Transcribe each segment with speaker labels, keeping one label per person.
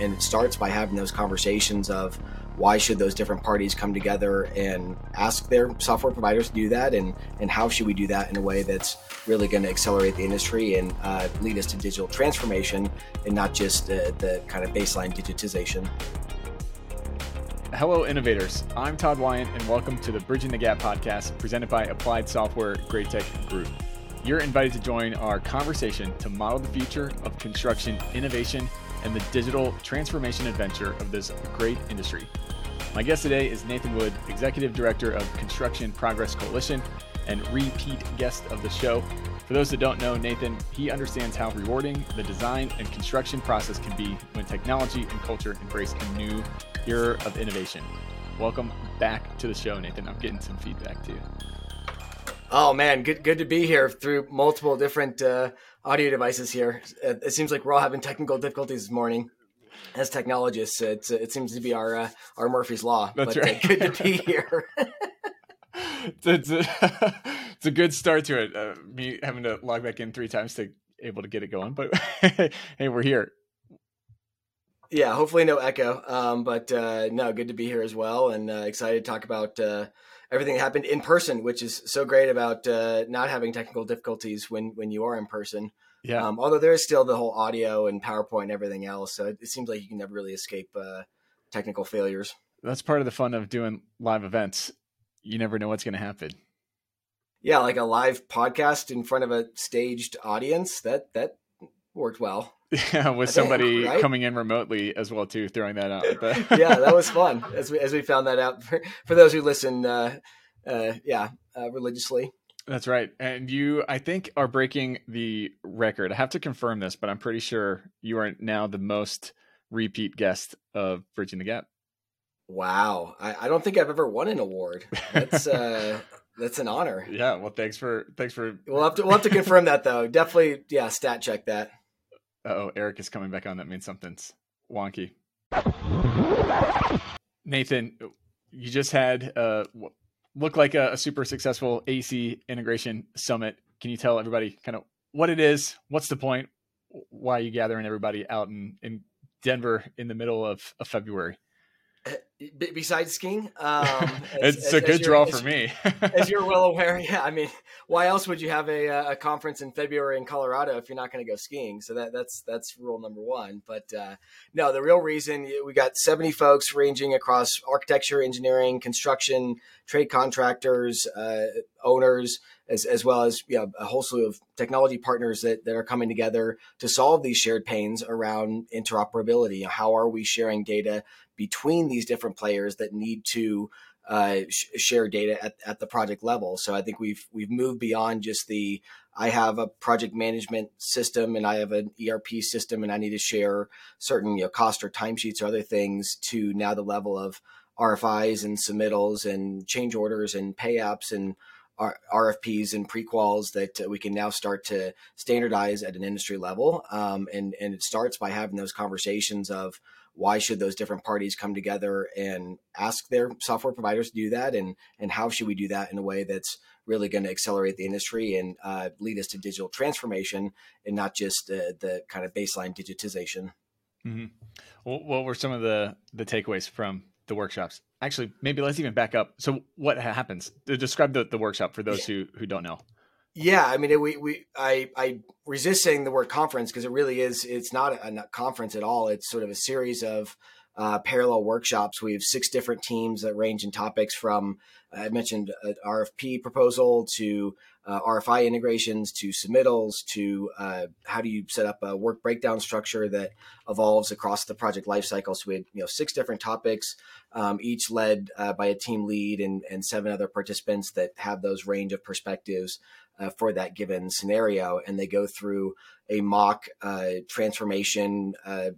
Speaker 1: and it starts by having those conversations of why should those different parties come together and ask their software providers to do that and and how should we do that in a way that's really going to accelerate the industry and uh, lead us to digital transformation and not just the, the kind of baseline digitization
Speaker 2: Hello, innovators. I'm Todd Wyant, and welcome to the Bridging the Gap podcast presented by Applied Software Graitec Group. You're invited to join our conversation to model the future of construction innovation and the digital transformation adventure of this great industry. My guest today is Nathan Wood, Executive Director of Construction Progress Coalition and repeat guest of the show. For those that don't know Nathan, he understands how rewarding the design and construction process can be when technology and culture embrace a new era of innovation. Welcome back to the show, Nathan. I'm getting some feedback too.
Speaker 1: Oh man, good good to be here through multiple different uh, audio devices here. It, it, seems like we're all having technical difficulties this morning. As technologists, it, it seems to be our uh, our Murphy's law.
Speaker 2: That's
Speaker 1: but,
Speaker 2: right.
Speaker 1: Uh, good to be here.
Speaker 2: it's, a, it's a good start to it. Uh, me having to log back in three times to able to get it going, but hey, we're here.
Speaker 1: Yeah, hopefully no echo. Um, but uh, no, good to be here as well, and uh, excited to talk about uh, everything that happened in person, which is so great about uh, not having technical difficulties when when you are in person.
Speaker 2: Yeah.
Speaker 1: Um, although there is still the whole audio and PowerPoint and everything else, so it, it seems like you can never really escape uh, technical failures.
Speaker 2: That's part of the fun of doing live events. You never know what's going to happen.
Speaker 1: Yeah, like a live podcast in front of a staged audience. That that worked well.
Speaker 2: Yeah, with somebody right? coming in remotely as well too, throwing that out.
Speaker 1: yeah, that was fun as we as we found that out for, for those who listen. Uh, uh, yeah, uh, religiously.
Speaker 2: That's right. And you, I think, are breaking the record. I have to confirm this, but I'm pretty sure you are now the most repeat guest of Bridging the Gap.
Speaker 1: Wow, I, I don't think I've ever won an award. That's uh, that's an honor.
Speaker 2: Yeah. Well, thanks for thanks for.
Speaker 1: We'll have to we'll have to confirm that though. Definitely, yeah. Stat check that
Speaker 2: oh, Eric is coming back on. That means something's wonky. Nathan, you just had uh, look like a, a, super successful AC integration summit. Can you tell everybody kind of what it is? What's the point? Why are you gathering everybody out in, in Denver in the middle of, of February?
Speaker 1: Besides skiing um,
Speaker 2: as, it's as, a good draw for me.
Speaker 1: as you're well aware yeah i mean why else would you have a, a conference in february in colorado if you're not going to go skiing? So that that's that's rule number one. But uh, no the real reason we got 70 folks ranging across architecture engineering construction trade contractors uh, owners as, as well as you know, a whole slew of technology partners that, that are coming together to solve these shared pains around interoperability. How are we sharing data between these different players that need to uh, sh- share data at, at the project level? So I think we've we've moved beyond just the I have a project management system and I have an ERP system and I need to share certain you know cost or timesheets or other things to now the level of RFIs and submittals and change orders and pay apps and RFPs and prequals that we can now start to standardize at an industry level. Um, and, and it starts by having those conversations of why should those different parties come together and ask their software providers to do that? And, and how should we do that in a way that's really going to accelerate the industry and uh, lead us to digital transformation and not just uh, the kind of baseline digitization?
Speaker 2: Mm-hmm. Well, what were some of the, the takeaways from the workshops? Actually, maybe let's even back up. So, what happens? Describe the, the workshop for those who who don't know.
Speaker 1: Yeah, I mean, it, we we I I resist saying the word conference because it really is. It's not a, a, conference at all. It's sort of a series of uh, parallel workshops. We have six different teams that range in topics from I mentioned an RFP proposal to uh, RFI integrations to submittals to uh, how do you set up a work breakdown structure that evolves across the project lifecycle. So we had you know six different topics, um, each led uh, by a team lead and, and seven other participants that have those range of perspectives uh, for that given scenario, and they go through a mock uh, transformation uh,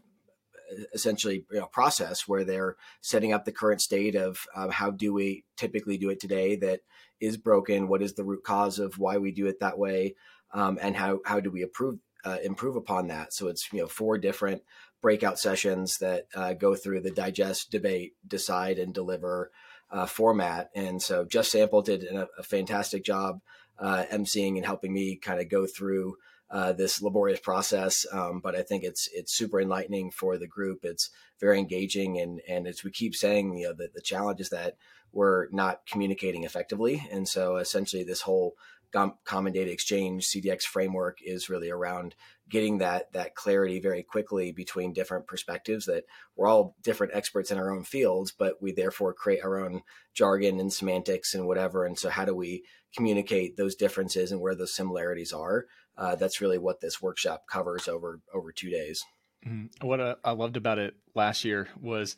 Speaker 1: essentially you know, process where they're setting up the current state of um, how do we typically do it today that is broken, what is the root cause of why we do it that way, um, and how how do we improve uh, improve upon that. So it's you know four different breakout sessions that uh, go through the digest, debate, decide, and deliver uh, format. And so Just Sample did a, a fantastic job uh, emceeing and helping me kind of go through uh, this laborious process. Um, but I think it's it's super enlightening for the group. It's very engaging, and and as we keep saying, you know, the, the challenge is that we're not communicating effectively, and so essentially this whole common data exchange CDX framework is really around getting that that clarity very quickly between different perspectives that we're all different experts in our own fields but we therefore create our own jargon and semantics and whatever. And so how do we communicate those differences and where those similarities are? Uh, that's really what this workshop covers over over two days.
Speaker 2: Mm-hmm. what uh, i loved about it last year was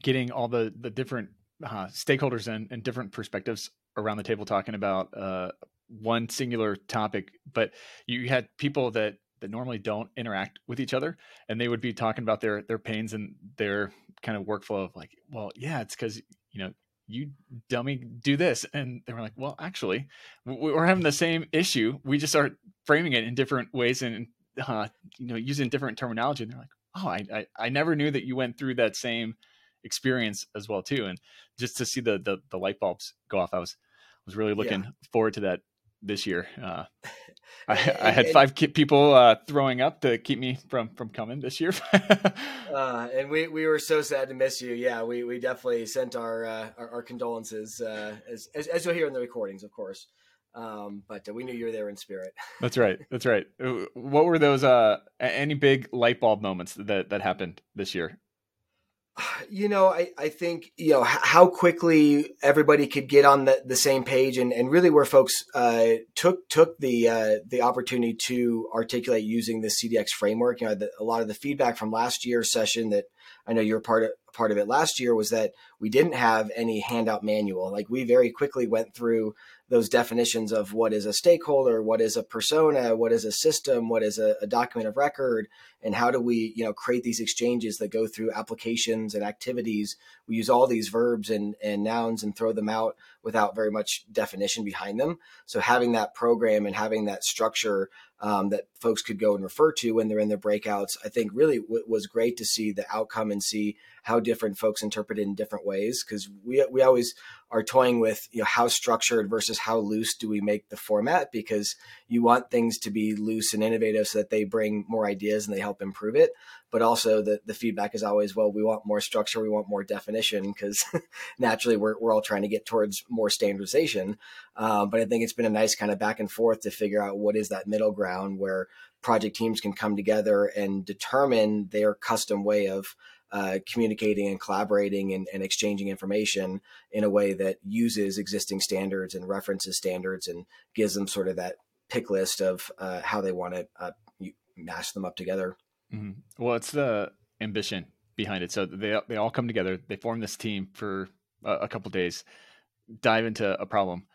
Speaker 2: getting all the the different uh, stakeholders and, and different perspectives around the table talking about uh, one singular topic, but you had people that that normally don't interact with each other, and they would be talking about their their pains and their kind of workflow of like, well, yeah, it's because you know you dummy do this and they were like well actually we're having the same issue we just are framing it in different ways and uh, you know using different terminology and they're like oh I, I, I never knew that you went through that same experience as well too and just to see the the, the light bulbs go off i was was really looking yeah. forward to that this year. Uh, I, I, had five people uh, throwing up to keep me from from coming this year.
Speaker 1: uh, and we, we were so sad to miss you. Yeah, we, we definitely sent our uh, our, our, condolences uh, as, as, as you'll hear in the recordings, of course. Um, but we knew you were there in spirit.
Speaker 2: That's right. That's right. Uh, what were those? any big light bulb moments that that happened this year?
Speaker 1: you know, I, I think, you know, how quickly everybody could get on the, the same page and, and really where folks uh, took took the uh, the opportunity to articulate using the CDX framework. You know, the, a lot of the feedback from last year's session that I know you were part of part of it last year was that we didn't have any handout manual. Like we very quickly went through those definitions of what is a stakeholder, what is a persona, what is a system, what is a, a, document of record, and how do we, you know, create these exchanges that go through applications and activities. We use all these verbs and, and nouns and throw them out without very much definition behind them. So having that program and having that structure um, that folks could go and refer to when they're in their breakouts, I think really w- was great to see the outcome and see how different folks interpret it in different ways. Because we we always are toying with you know how structured versus how loose do we make the format because you want things to be loose and innovative so that they bring more ideas and they help improve it but also the, the feedback is always well we want more structure we want more definition because naturally we're, we're all trying to get towards more standardization um, but i think it's been a nice kind of back and forth to figure out what is that middle ground where project teams can come together and determine their custom way of uh, communicating and collaborating and, and, exchanging information in a way that uses existing standards and references standards and gives them sort of that pick list of uh, how they want to uh, mash them up together.
Speaker 2: Mm-hmm. Well, it's the ambition behind it. So they they all come together. They form this team for a, a couple days, dive into a problem,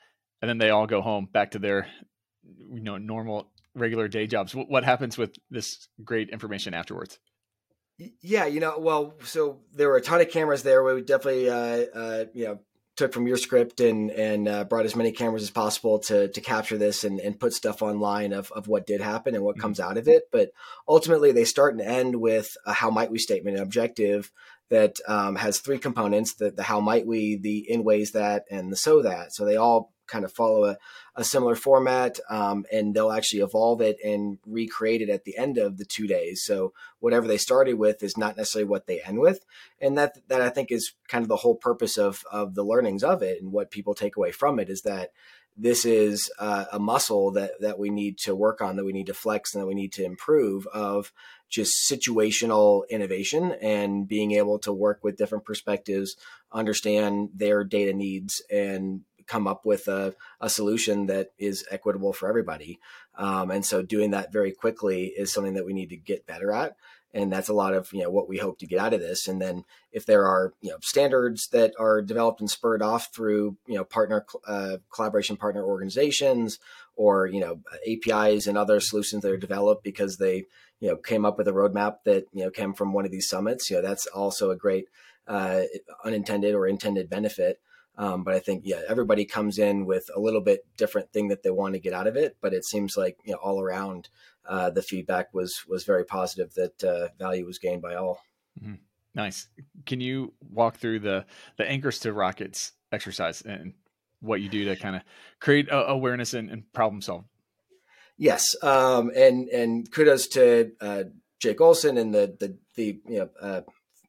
Speaker 2: and then they all go home back to their you know normal regular day jobs. What, what happens with this great information afterwards?
Speaker 1: Yeah, you know, well, so there were a ton of cameras there. We would definitely, uh, uh, you know, took from your script and and uh, brought as many cameras as possible to to capture this and, and put stuff online of, of what did happen and what mm-hmm. comes out of it. But ultimately, they start and end with a how might we statement, an objective that um, has three components: the, the how might we, the in ways that, and the so that. So they all kind of follow a, a similar format, um, and they'll actually evolve it and recreate it at the end of the two days. So whatever they started with is not necessarily what they end with, and that that I think is kind of the whole purpose of of the learnings of it and what people take away from it is that this is uh, a muscle that that we need to work on, that we need to flex, and that we need to improve of just situational innovation and being able to work with different perspectives, understand their data needs, and come up with a, a solution that is equitable for everybody. Um, and so doing that very quickly is something that we need to get better at. And that's a lot of you know what we hope to get out of this. And then if there are you know standards that are developed and spurred off through you know partner uh, collaboration partner organizations or you know APIs and other solutions that are developed because they you know came up with a roadmap that you know came from one of these summits, you know that's also a great uh, unintended or intended benefit. Um, but I think, yeah, everybody comes in with a little bit different thing that they want to get out of it. But it seems like, you know, all around uh, the feedback was, was very positive that uh, value was gained by all.
Speaker 2: Mm-hmm. Nice. Can you walk through the, the anchors to rockets exercise and what you do to kind of create awareness and, and problem solve?
Speaker 1: Yes, um, and and kudos to uh, Jake Olson and the the the you know uh,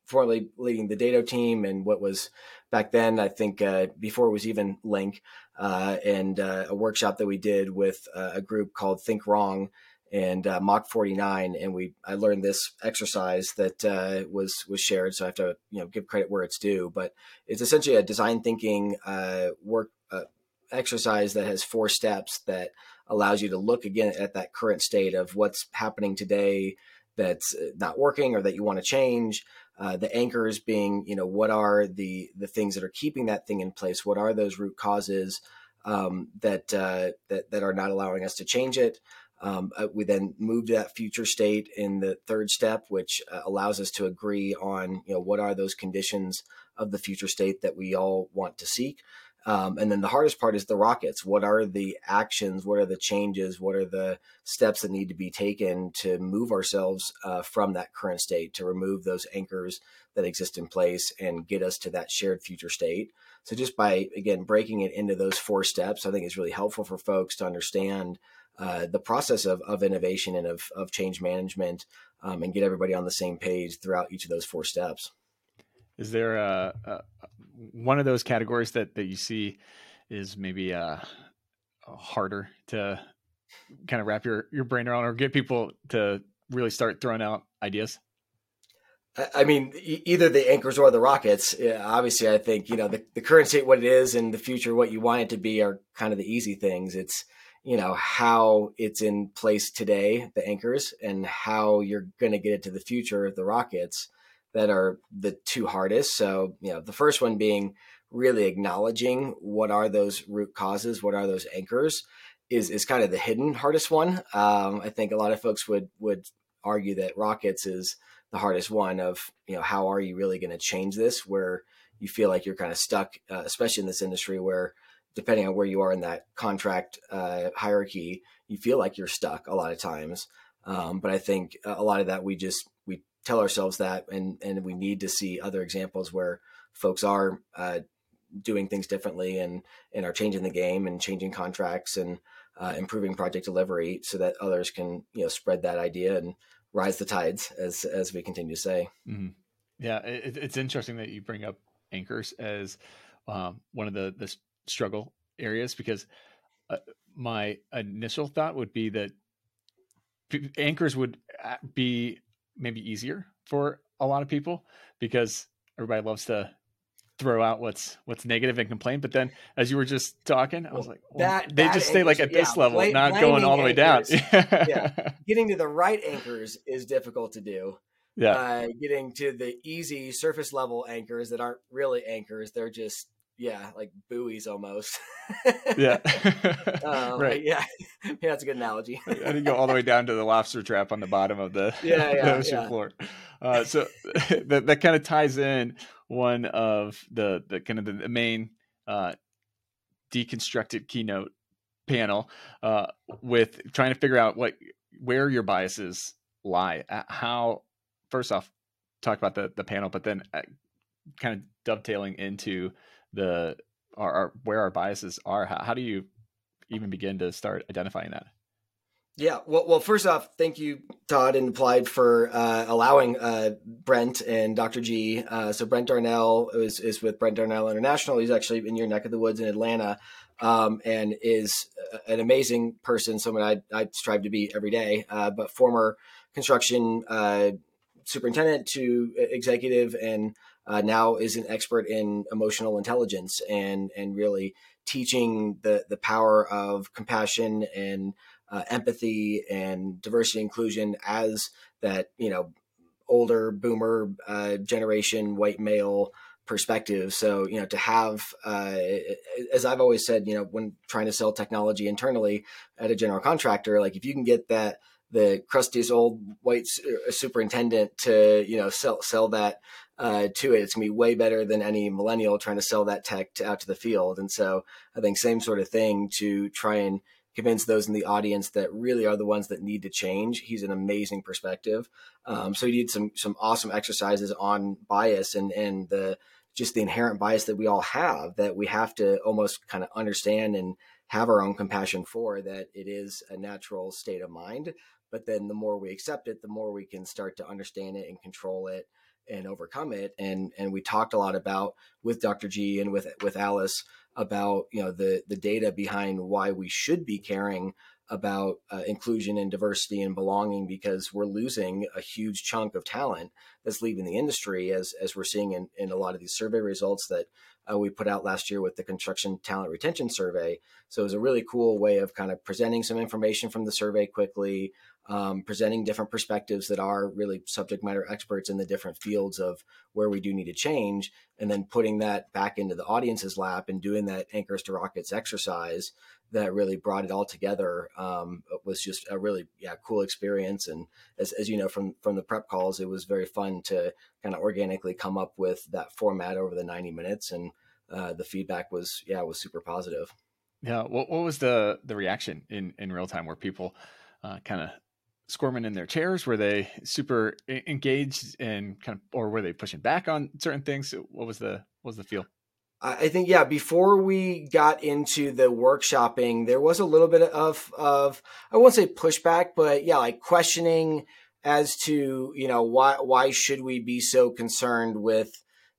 Speaker 1: formerly leading the Dado team and what was back then I think uh, before it was even LINQ uh, and uh, a workshop that we did with uh, a group called Think Wrong and uh, Mach 49 and we I learned this exercise that uh, was was shared so I have to you know give credit where it's due but it's essentially a design thinking work exercise that has four steps that allows you to look again at that current state of what's happening today that's uh, not working or that you want to change. Uh, the anchors being, you know, what are the the things that are keeping that thing in place? What are those root causes um, that uh, that that are not allowing us to change it? Um, uh, we then move to that future state in the third step, which uh, allows us to agree on, you know, what are those conditions of the future state that we all want to seek. Um, and then the hardest part is the rockets. What are the actions? What are the changes? What are the steps that need to be taken to move ourselves uh, from that current state, to remove those anchors that exist in place and get us to that shared future state? So, just by again breaking it into those four steps, I think is really helpful for folks to understand uh, the process of, of innovation and of, of change management um, and get everybody on the same page throughout each of those four steps.
Speaker 2: Is there a, a one of those categories that that you see is maybe uh, harder to kind of wrap your your brain around or get people to really start throwing out ideas?
Speaker 1: I mean, either the anchors or the rockets. Obviously, I think you know the, the current state, what it is, and the future, what you want it to be, are kind of the easy things. It's you know how it's in place today, the anchors, and how you're going to get it to the future, the rockets that are the two hardest. So, you know, the first one being really acknowledging what are those root causes, what are those anchors, is is kind of the hidden hardest one. Um, I think a lot of folks would would argue that rockets is the hardest one of you know how are you really going to change this where you feel like you're kind of stuck, uh, especially in this industry where depending on where you are in that contract uh, hierarchy, you feel like you're stuck a lot of times. Um, but I think a lot of that we just tell ourselves that, and and we need to see other examples where folks are uh, doing things differently and and are changing the game and changing contracts and uh, improving project delivery so that others can you know spread that idea and rise the tides as as we continue to say.
Speaker 2: Mm-hmm. Yeah, it, it's interesting that you bring up anchors as um, one of the the struggle areas because uh, my initial thought would be that anchors would uh, be maybe easier for a lot of people because everybody loves to throw out what's what's negative and complain. But then, as you were just talking, I was like, well, that, they that just stay like at this yeah, level, not going all the way down.
Speaker 1: yeah, getting to the right anchors is difficult to do. Yeah, uh, getting to the easy surface level anchors that aren't really anchors; they're just yeah, like buoys almost.
Speaker 2: yeah.
Speaker 1: um, right. Yeah. Yeah, that's a good analogy.
Speaker 2: I didn't go all the way down to the lobster trap on the bottom of the, yeah, yeah, the ocean yeah. floor. Uh, so that, that kind of ties in one of the, the kind of the, main uh, deconstructed keynote panel uh, with trying to figure out what where your biases lie. How first off, talk about the the panel, but then uh, kind of dovetailing into the our, our where our biases are how, how do you even begin to start identifying that
Speaker 1: yeah, well, well, first off, thank you, Todd and Applied, for uh, allowing uh, Brent and Dr. G. Uh, so Brent Darnell is, is with Brent Darnell International. He's actually in your neck of the woods in Atlanta, um, and is an amazing person. Someone I I strive to be every day. Uh, but former construction uh, superintendent to executive, and uh, now is an expert in emotional intelligence and and really teaching the the power of compassion and uh, empathy and diversity inclusion as that you know older boomer uh, generation white male perspective. So you know to have uh, as i've always said you know when trying to sell technology internally at a general contractor like if you can get that the crustiest old white uh, superintendent to you know sell sell that uh, to it. It's gonna be way better than any millennial trying to sell that tech to, out to the field. And so I think same sort of thing to try and convince those in the audience that really are the ones that need to change. He's an amazing perspective. Um, so he did some some awesome exercises on bias and and the just the inherent bias that we all have that we have to almost kind of understand and have our own compassion for that it is a natural state of mind. But then the more we accept it, the more we can start to understand it and control it and overcome it. And and we talked a lot about with Dr. G and with with Alice about you know the the data behind why we should be caring about uh, inclusion and diversity and belonging because we're losing a huge chunk of talent that's leaving the industry as as we're seeing in, in a lot of these survey results that uh, we put out last year with the construction talent retention survey so it was a really cool way of kind of presenting some information from the survey quickly um, presenting different perspectives that are really subject matter experts in the different fields of where we do need to change, and then putting that back into the audience's lap and doing that anchors to rockets exercise that really brought it all together um, was just a really yeah cool experience. And as, as you know from from the prep calls, it was very fun to kind of organically come up with that format over the ninety minutes, and uh, the feedback was yeah was super positive.
Speaker 2: Yeah, what what was the the reaction in in real time where people uh, kind of squirming in their chairs? Were they super engaged and kind of, or were they pushing back on certain things? What was the what was the feel?
Speaker 1: I think yeah. Before we got into the workshopping, there was a little bit of of I won't say pushback, but yeah, like questioning as to you know why why should we be so concerned with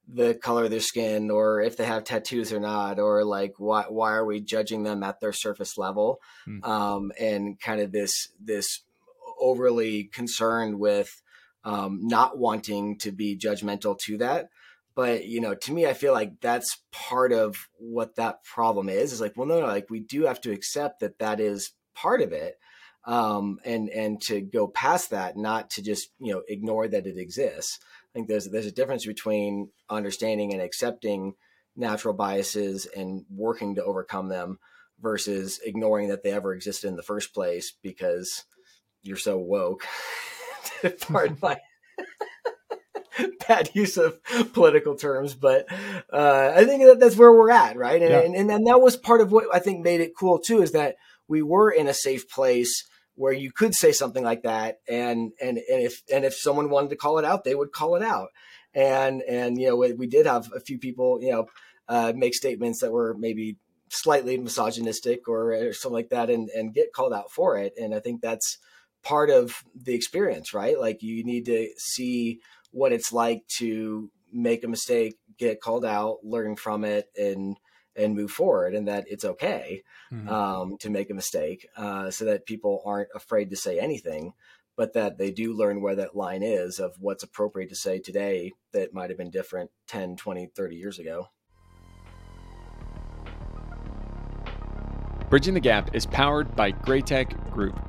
Speaker 1: the color of their skin or if they have tattoos or not or like why why are we judging them at their surface level mm. um, and kind of this this overly concerned with um, not wanting to be judgmental to that. But you know, to me, I feel like that's part of what that problem is. Is like, well, no, no, like we do have to accept that that is part of it, um, and and to go past that, not to just you know ignore that it exists. I think there's there's a difference between understanding and accepting natural biases and working to overcome them versus ignoring that they ever existed in the first place because you're so woke. Pardon my bad use of political terms, but uh, I think that that's where we're at, right? And, yeah. and, and and that was part of what I think made it cool too, is that we were in a safe place where you could say something like that, and and and if and if someone wanted to call it out, they would call it out, and and you know we, we did have a few people, you know, uh, make statements that were maybe slightly misogynistic or, or something like that, and and get called out for it, and I think that's part of the experience, right? Like you need to see what it's like to make a mistake, get called out, learn from it, and and move forward, and that it's okay mm-hmm. um, to make a mistake, uh, so that people aren't afraid to say anything, but that they do learn where that line is of what's appropriate to say today that might have been different 10, 20, 30 years ago.
Speaker 2: Bridging the Gap is powered by Graitec Group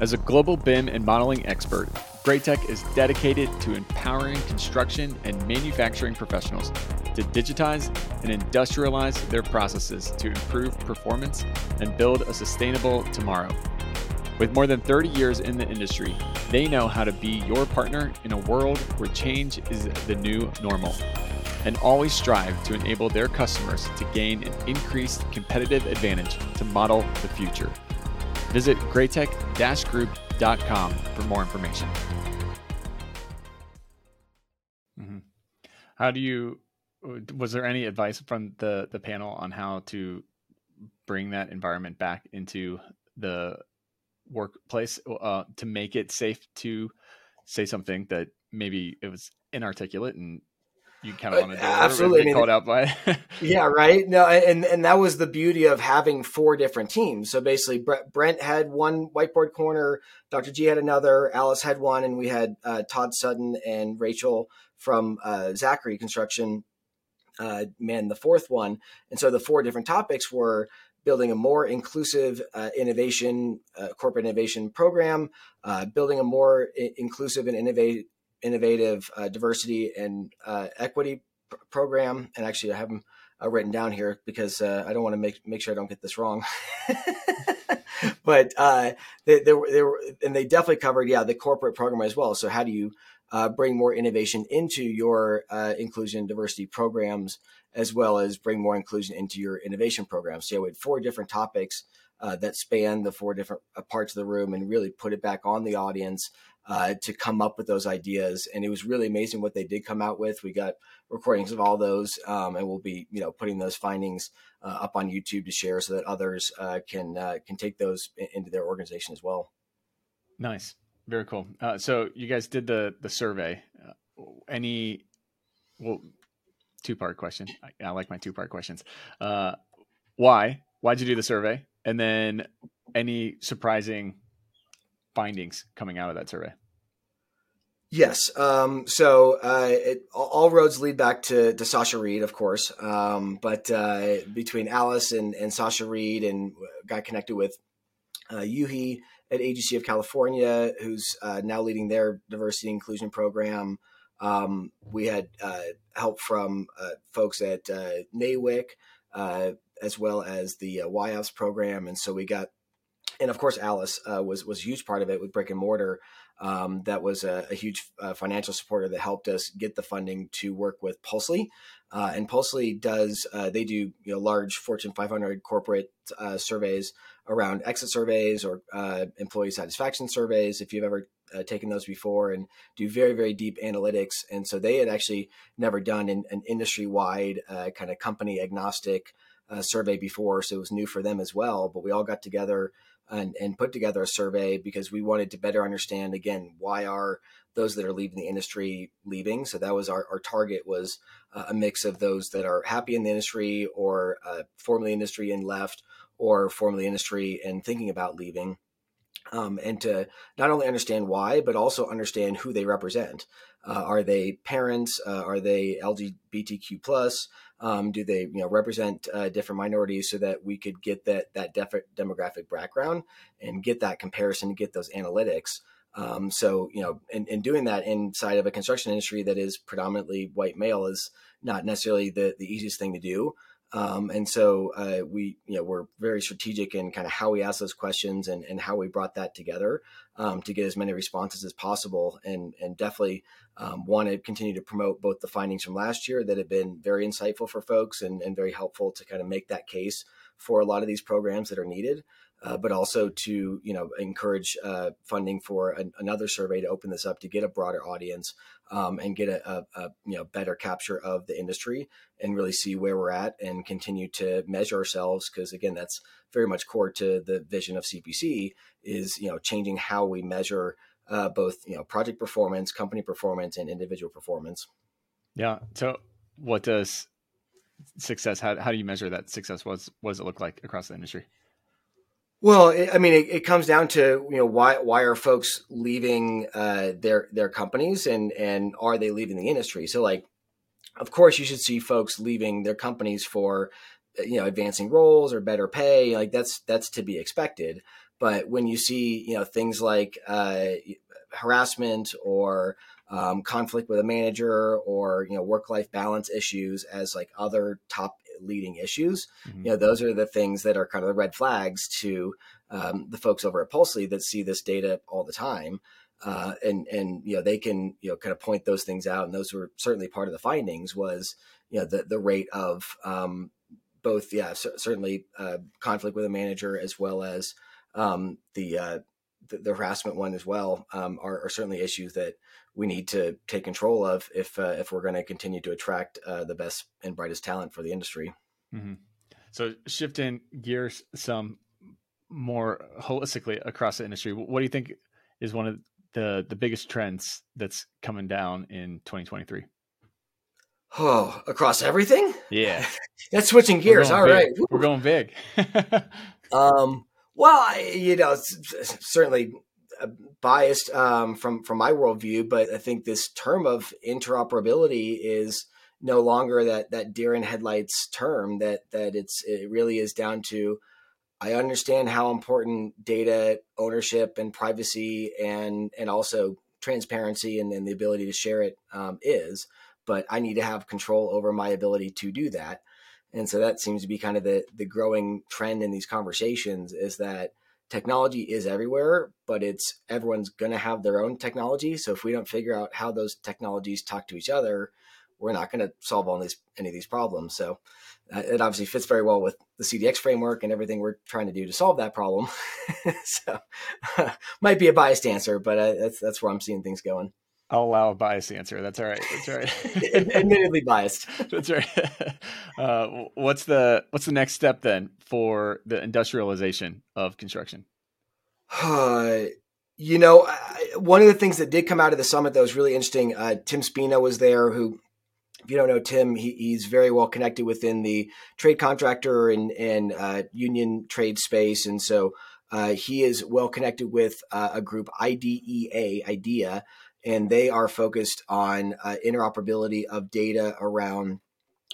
Speaker 2: as a global BIM and modeling expert, Graitec is dedicated to empowering construction and manufacturing professionals to digitize and industrialize their processes to improve performance and build a sustainable tomorrow. With more than 30 years in the industry, they know how to be your partner in a world where change is the new normal and always strive to enable their customers to gain an increased competitive advantage to model the future. Visit graitec-group.com for more information. Mm-hmm. How do you? Was there any advice from the the panel on how to bring that environment back into the workplace uh, to make it safe to say something that maybe it was inarticulate and you kind of want to absolutely I mean, called out by.
Speaker 1: yeah, right. No, and and that was the beauty of having four different teams. So basically, Brent had one whiteboard corner, Dr. G had another, Alice had one, and we had uh, Todd Sutton and Rachel from uh, Zachry Construction uh, man the fourth one. And so the four different topics were building a more inclusive uh, innovation, uh, corporate innovation program, uh, building a more I- inclusive and innovative innovative uh, diversity and uh, equity pr- program. And actually, I have them uh, written down here because uh, I don't want to make make sure I don't get this wrong. but uh, they, they, were, they were, and they definitely covered, yeah, the corporate program as well. So how do you uh, bring more innovation into your inclusion and diversity programs, as well as bring more inclusion into your innovation programs? So we had four different topics uh, that span the four different parts of the room and really put it back on the audience uh, to come up with those ideas. And it was really amazing what they did come out with. We got recordings of all those, um, and we'll be you know putting those findings uh, up on YouTube to share so that others uh, can uh, can take those into their organization as well.
Speaker 2: Nice, very cool. Uh, so you guys did the the survey. any well, two part question. I, I, like my two part questions. why? Why'd you do the survey? And then any surprising findings coming out of that survey?
Speaker 1: Yes. Um, so uh, it, all roads lead back to, to Sasha Reed, of course. Um, but uh, between Alice and, and Sasha Reed, and got connected with uh, Yuhi at AGC of California, who's uh, now leading their diversity inclusion program. Um, we had uh, help from uh, folks at uh, NAWIC, as well as the uh, program, and so we got and of course Alice uh, was was a huge part of it with brick and mortar. Um, that was a, a huge uh, financial supporter that helped us get the funding to work with Pulsely. Uh, and Pulsely does uh, they do you know large Fortune 500 corporate uh, surveys around exit surveys or uh, employee satisfaction surveys. If you've ever taken those before, and do very very deep analytics, and so they had actually never done an, an industry wide kind of company agnostic. survey before, so it was new for them as well. But we all got together and, and put together a survey because we wanted to better understand again why are those that are leaving the industry leaving? So that was our, our target was uh, a mix of those that are happy in the industry or uh, formerly industry and left or formerly industry and thinking about leaving um, and to not only understand why but also understand who they represent. Uh, are they parents? Uh, are they lgbtq plus um, do they, you know, represent uh, different minorities so that we could get that that def- demographic background and get that comparison, to get those analytics. Um, so, you know, in, doing that inside of a construction industry that is predominantly white male is not necessarily the, the easiest thing to do. Um, and so uh, we, you know, we're very strategic in kind of how we ask those questions and, and how we brought that together um, to get as many responses as possible. And, and definitely um, want to continue to promote both the findings from last year that have been very insightful for folks and, and very helpful to kind of make that case for a lot of these programs that are needed. Uh, but also to you know encourage uh, funding for an, another survey to open this up to get a broader audience um, and get a, a, a, you know better capture of the industry and really see where we're at and continue to measure ourselves because again that's very much core to the vision of CPC is you know changing how we measure uh, both you know project performance, company performance, and individual performance.
Speaker 2: Yeah. So what does success? How, how do you measure that success? What, what does it look like across the industry?
Speaker 1: Well, I mean, it, it, comes down to you know why why are folks leaving uh, their their companies and and are they leaving the industry? So like, of course, you should see folks leaving their companies for you know advancing roles or better pay. Like that's that's to be expected. But when you see you know things like uh, harassment or um, conflict with a manager or you know work life balance issues as like other top leading issues. Mm-hmm. You know, those are the things that are kind of the red flags to um, the folks over at Pulsely that see this data all the time. Uh, and and you know they can you know kind of point those things out, and those were certainly part of the findings was you know the the rate of um, both yeah c- certainly uh, conflict with a manager as well as um, the, uh, the, the harassment one as well um, are, are, certainly issues that we need to take control of if uh, if we're going to continue to attract uh, the best and brightest talent for the industry.
Speaker 2: Mm-hmm. So shifting gears some more holistically across the industry, what do you think is one of the the biggest trends that's coming down in 2023?
Speaker 1: Oh, across everything?
Speaker 2: Yeah.
Speaker 1: that's switching gears. All
Speaker 2: big.
Speaker 1: right,
Speaker 2: We're going big.
Speaker 1: um, well, I, you know, certainly biased um, from from my worldview, but I think this term of interoperability is no longer that that deer in headlights term. That that it's it really is down to I understand how important data ownership and privacy and and also transparency and, and the ability to share it um, is, but I need to have control over my ability to do that. And so that seems to be kind of the the growing trend in these conversations is that technology is everywhere, but it's everyone's going to have their own technology. So if we don't figure out how those technologies talk to each other, we're not going to solve all these any of these problems. So uh, it obviously fits very well with the CDX framework and everything we're trying to do to solve that problem. so might be a biased answer, but uh, that's that's where I'm seeing things going.
Speaker 2: I'll allow a biased answer. That's all right. That's all right.
Speaker 1: Admittedly biased.
Speaker 2: That's right. Uh, what's the what's the next step then for the industrialization of construction?
Speaker 1: Uh, you know, one of the things that did come out of the summit that was really interesting. Uh, Tim Spina was there, who if you don't know Tim, he, he's very well connected within the trade contractor and, and uh, union trade space. And so uh, he is well connected with uh, a group, IDEA, IDEA, and they are focused on uh, interoperability of data around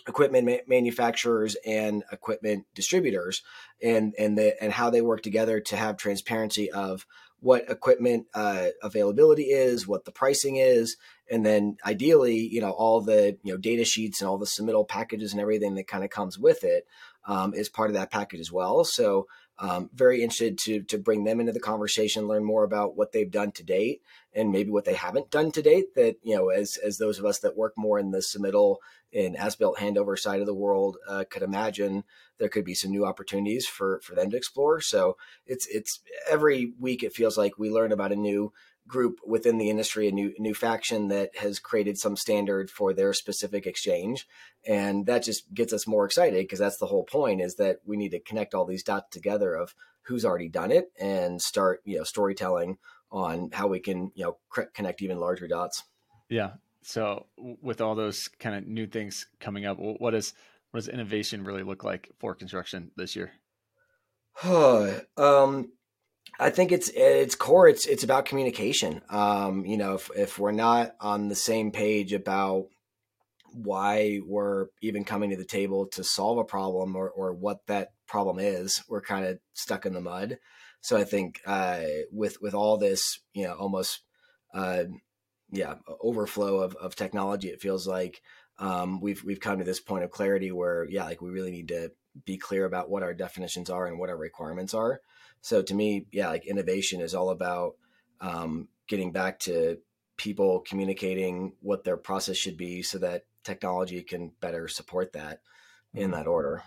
Speaker 1: equipment ma- manufacturers and equipment distributors and and the and how they work together to have transparency of what equipment uh, availability is, what the pricing is, and then ideally, you know, all the you know data sheets and all the submittal packages and everything that kind of comes with it um, is part of that package as well. So, um, very interested to to bring them into the conversation, learn more about what they've done to date, and maybe what they haven't done to date. That you know, as as those of us that work more in the submittal and as built handover side of the world uh, could imagine there could be some new opportunities for for them to explore. So it's it's every week it feels like we learn about a new group within the industry, a new new faction that has created some standard for their specific exchange, and that just gets us more excited because that's the whole point is that we need to connect all these dots together of who's already done it and start you know storytelling on how we can you know connect even larger dots.
Speaker 2: Yeah. So with all those kind of new things coming up, what is what does innovation really look like for construction this year?
Speaker 1: um, I think it's it's core. It's it's about communication. Um, you know, if if we're not on the same page about why we're even coming to the table to solve a problem or or what that problem is, we're kind of stuck in the mud. So I think uh, with with all this, you know, almost uh, yeah overflow of of technology, it feels like um, we've we've come to this point of clarity where yeah, like we really need to be clear about what our definitions are and what our requirements are. So to me, yeah, like innovation is all about um, getting back to people communicating what their process should be, so that technology can better support that in mm-hmm. that order.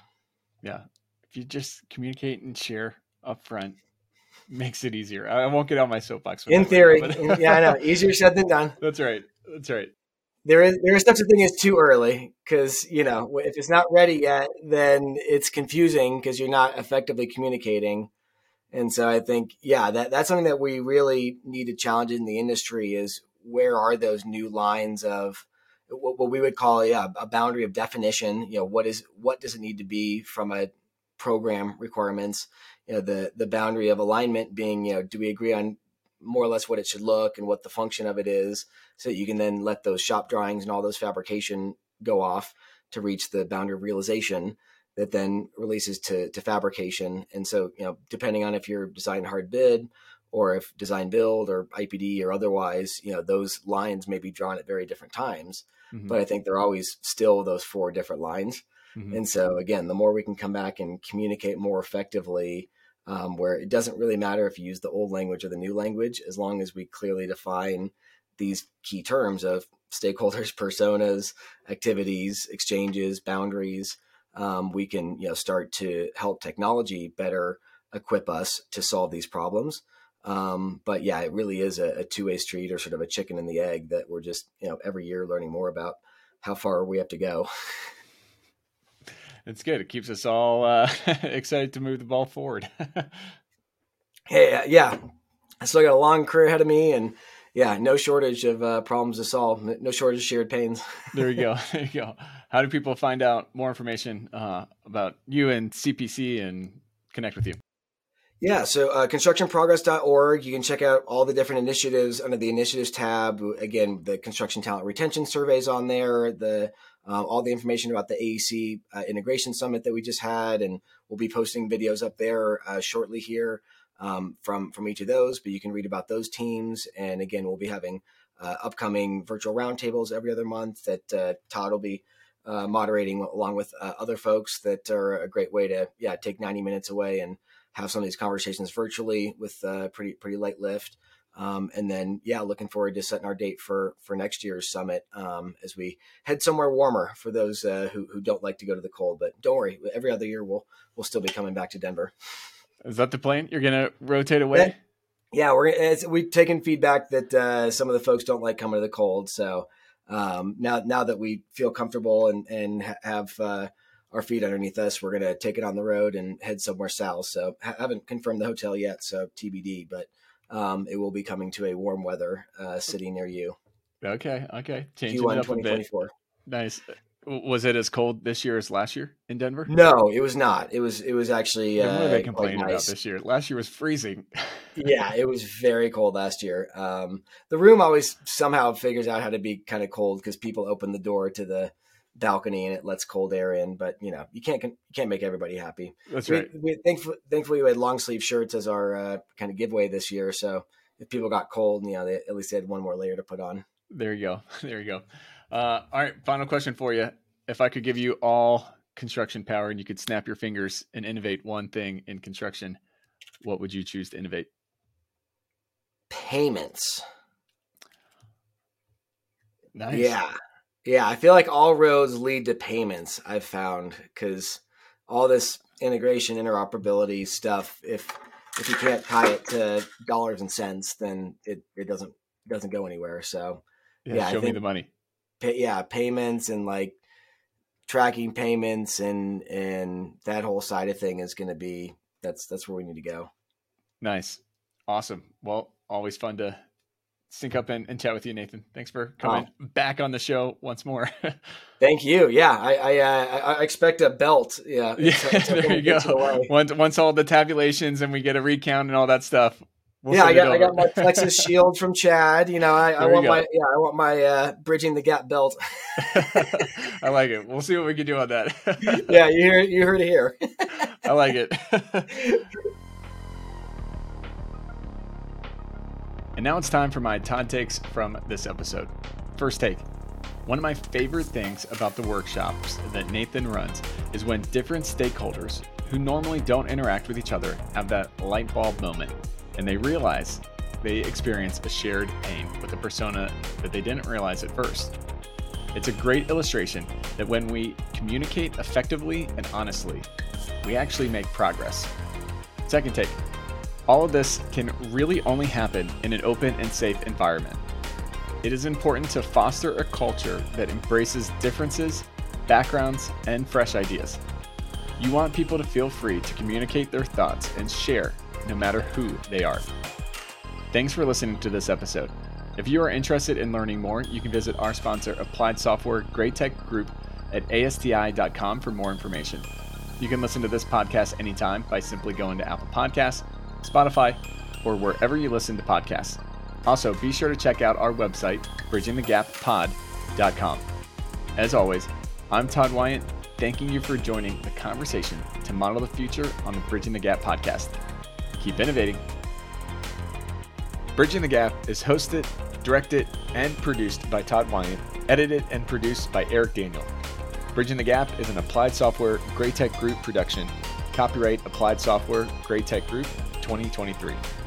Speaker 2: Yeah, if you just communicate and share upfront, makes it easier. I won't get on my soapbox.
Speaker 1: In theory, yeah, I know. Easier said than done.
Speaker 2: That's right. That's right
Speaker 1: there is there is such a thing as too early because you know if it's not ready yet, then it's confusing because you're not effectively communicating. And so I think yeah, that that's something that we really need to challenge in the industry is where are those new lines of what, what we would call yeah, a boundary of definition. You know, what is what does it need to be from a program requirements? You know, the the boundary of alignment being you know, do we agree on more or less what it should look and what the function of it is so that you can then let those shop drawings and all those fabrication go off to reach the boundary of realization that then releases to, to fabrication and so you know depending on if you're design hard bid or if design build or ipd or otherwise you know those lines may be drawn at very different times mm-hmm. but i think they're always still those four different lines mm-hmm. and so again the more we can come back and communicate more effectively um, where it doesn't really matter if you use the old language or the new language, as long as we clearly define these key terms of stakeholders, personas, activities, exchanges, boundaries. Um, we can you know start to help technology better equip us to solve these problems. Um, but yeah, it really is a, a two way street or sort of a chicken and the egg that we're just you know every year learning more about how far we have to go.
Speaker 2: it's good. It keeps us all uh, excited to move the ball forward.
Speaker 1: hey, uh, yeah, I still got a long career ahead of me, and yeah, no shortage of uh, problems to solve. No shortage of shared pains.
Speaker 2: there you go. There you go. How do people find out more information uh, about you and CPC and connect with you?
Speaker 1: Yeah, so uh, constructionprogress.org. You can check out all the different initiatives under the initiatives tab. Again, the construction talent retention surveys on there, the uh, all the information about the AEC uh, integration summit that we just had, and we'll be posting videos up there uh, shortly here um, from from each of those. But you can read about those teams, and again, we'll be having uh, upcoming virtual roundtables every other month that uh, Todd will be uh, moderating along with other folks. That are a great way to yeah take ninety minutes away and have some of these conversations virtually with pretty pretty light lift. Um, and then, yeah, looking forward to setting our date for for next year's summit um, as we head somewhere warmer for those uh, who who don't like to go to the cold. But don't worry, every other year we'll we'll still be coming back to Denver.
Speaker 2: Is that the plan? You're gonna rotate away?
Speaker 1: Yeah, we're we've taken feedback that uh, some of the folks don't like coming to the cold. So um, now now that we feel comfortable and and have uh, our feet underneath us, we're gonna take it on the road and head somewhere south. So I haven't confirmed the hotel yet, so TBD. But um, it will be coming to a warm weather uh, city near you.
Speaker 2: Okay, okay. Changing Q1 it up a bit. Nice. Was it as cold this year as last year in Denver?
Speaker 1: No, it was not. It was it was actually.
Speaker 2: Uh, what are they complaining nice. about this year? Last year was freezing.
Speaker 1: yeah, it was very cold last year. Um, the room always somehow figures out how to be kind of cold because people open the door to the balcony and it lets cold air in. But you know, you can't you can't make everybody happy.
Speaker 2: That's right.
Speaker 1: We, thankfully, thankfully, we had long sleeve shirts as our uh, kind of giveaway this year. So if people got cold, you know, they at least they had one more layer to put on.
Speaker 2: There you go. There you go. Uh, all right, final question for you. If I could give you all construction power and you could snap your fingers and innovate one thing in construction, what would you choose to innovate?
Speaker 1: Payments.
Speaker 2: Nice.
Speaker 1: Yeah. Yeah, I feel like all roads lead to payments. I've found because all this integration, interoperability stuff, if if you can't tie it to dollars and cents, then it, it doesn't it doesn't go anywhere. So
Speaker 2: yeah, yeah show me the money.
Speaker 1: Pay, yeah, payments and like tracking payments and and that whole side of thing is going to be that's that's where we need to go.
Speaker 2: Nice, awesome. Well, always fun to sync up and, and chat with you, Nathan. Thanks for coming oh. back on the show once more.
Speaker 1: Thank you. Yeah, I I, uh, I expect a belt. Yeah,
Speaker 2: yeah. there you go. Once once all the tabulations and we get a recount and all that stuff.
Speaker 1: We'll yeah, I got I got my Plexus shield from Chad. You know, I, I want my yeah, I want my uh, bridging the gap belt.
Speaker 2: I like it. We'll see what we can do on that.
Speaker 1: yeah, you hear you heard it here.
Speaker 2: I like it. And now it's time for my Todd takes from this episode. First take. One of my favorite things about the workshops that Nathan runs is when different stakeholders who normally don't interact with each other have that light bulb moment and they realize they experience a shared pain with a persona that they didn't realize at first. It's a great illustration that when we communicate effectively and honestly, we actually make progress. Second take all of this can really only happen in an open and safe environment. It is important to foster a culture that embraces differences, backgrounds, and fresh ideas. You want people to feel free to communicate their thoughts and share, no matter who they are. Thanks for listening to this episode. If you are interested in learning more, you can visit our sponsor, Applied Software Graitec Group, at asti.com for more information. You can listen to this podcast anytime by simply going to Apple Podcasts Spotify, or wherever you listen to podcasts. Also, be sure to check out our website, bridgingthegappod.com. As always, I'm Todd Wyant, thanking you for joining the conversation to model the future on the Bridging the Gap podcast. Keep innovating. Bridging the Gap is hosted, directed, and produced by Todd Wyant, edited and produced by Eric Daniel. Bridging the Gap is an applied software Graitec Group production. Copyright Applied Software Graitec Group 2023.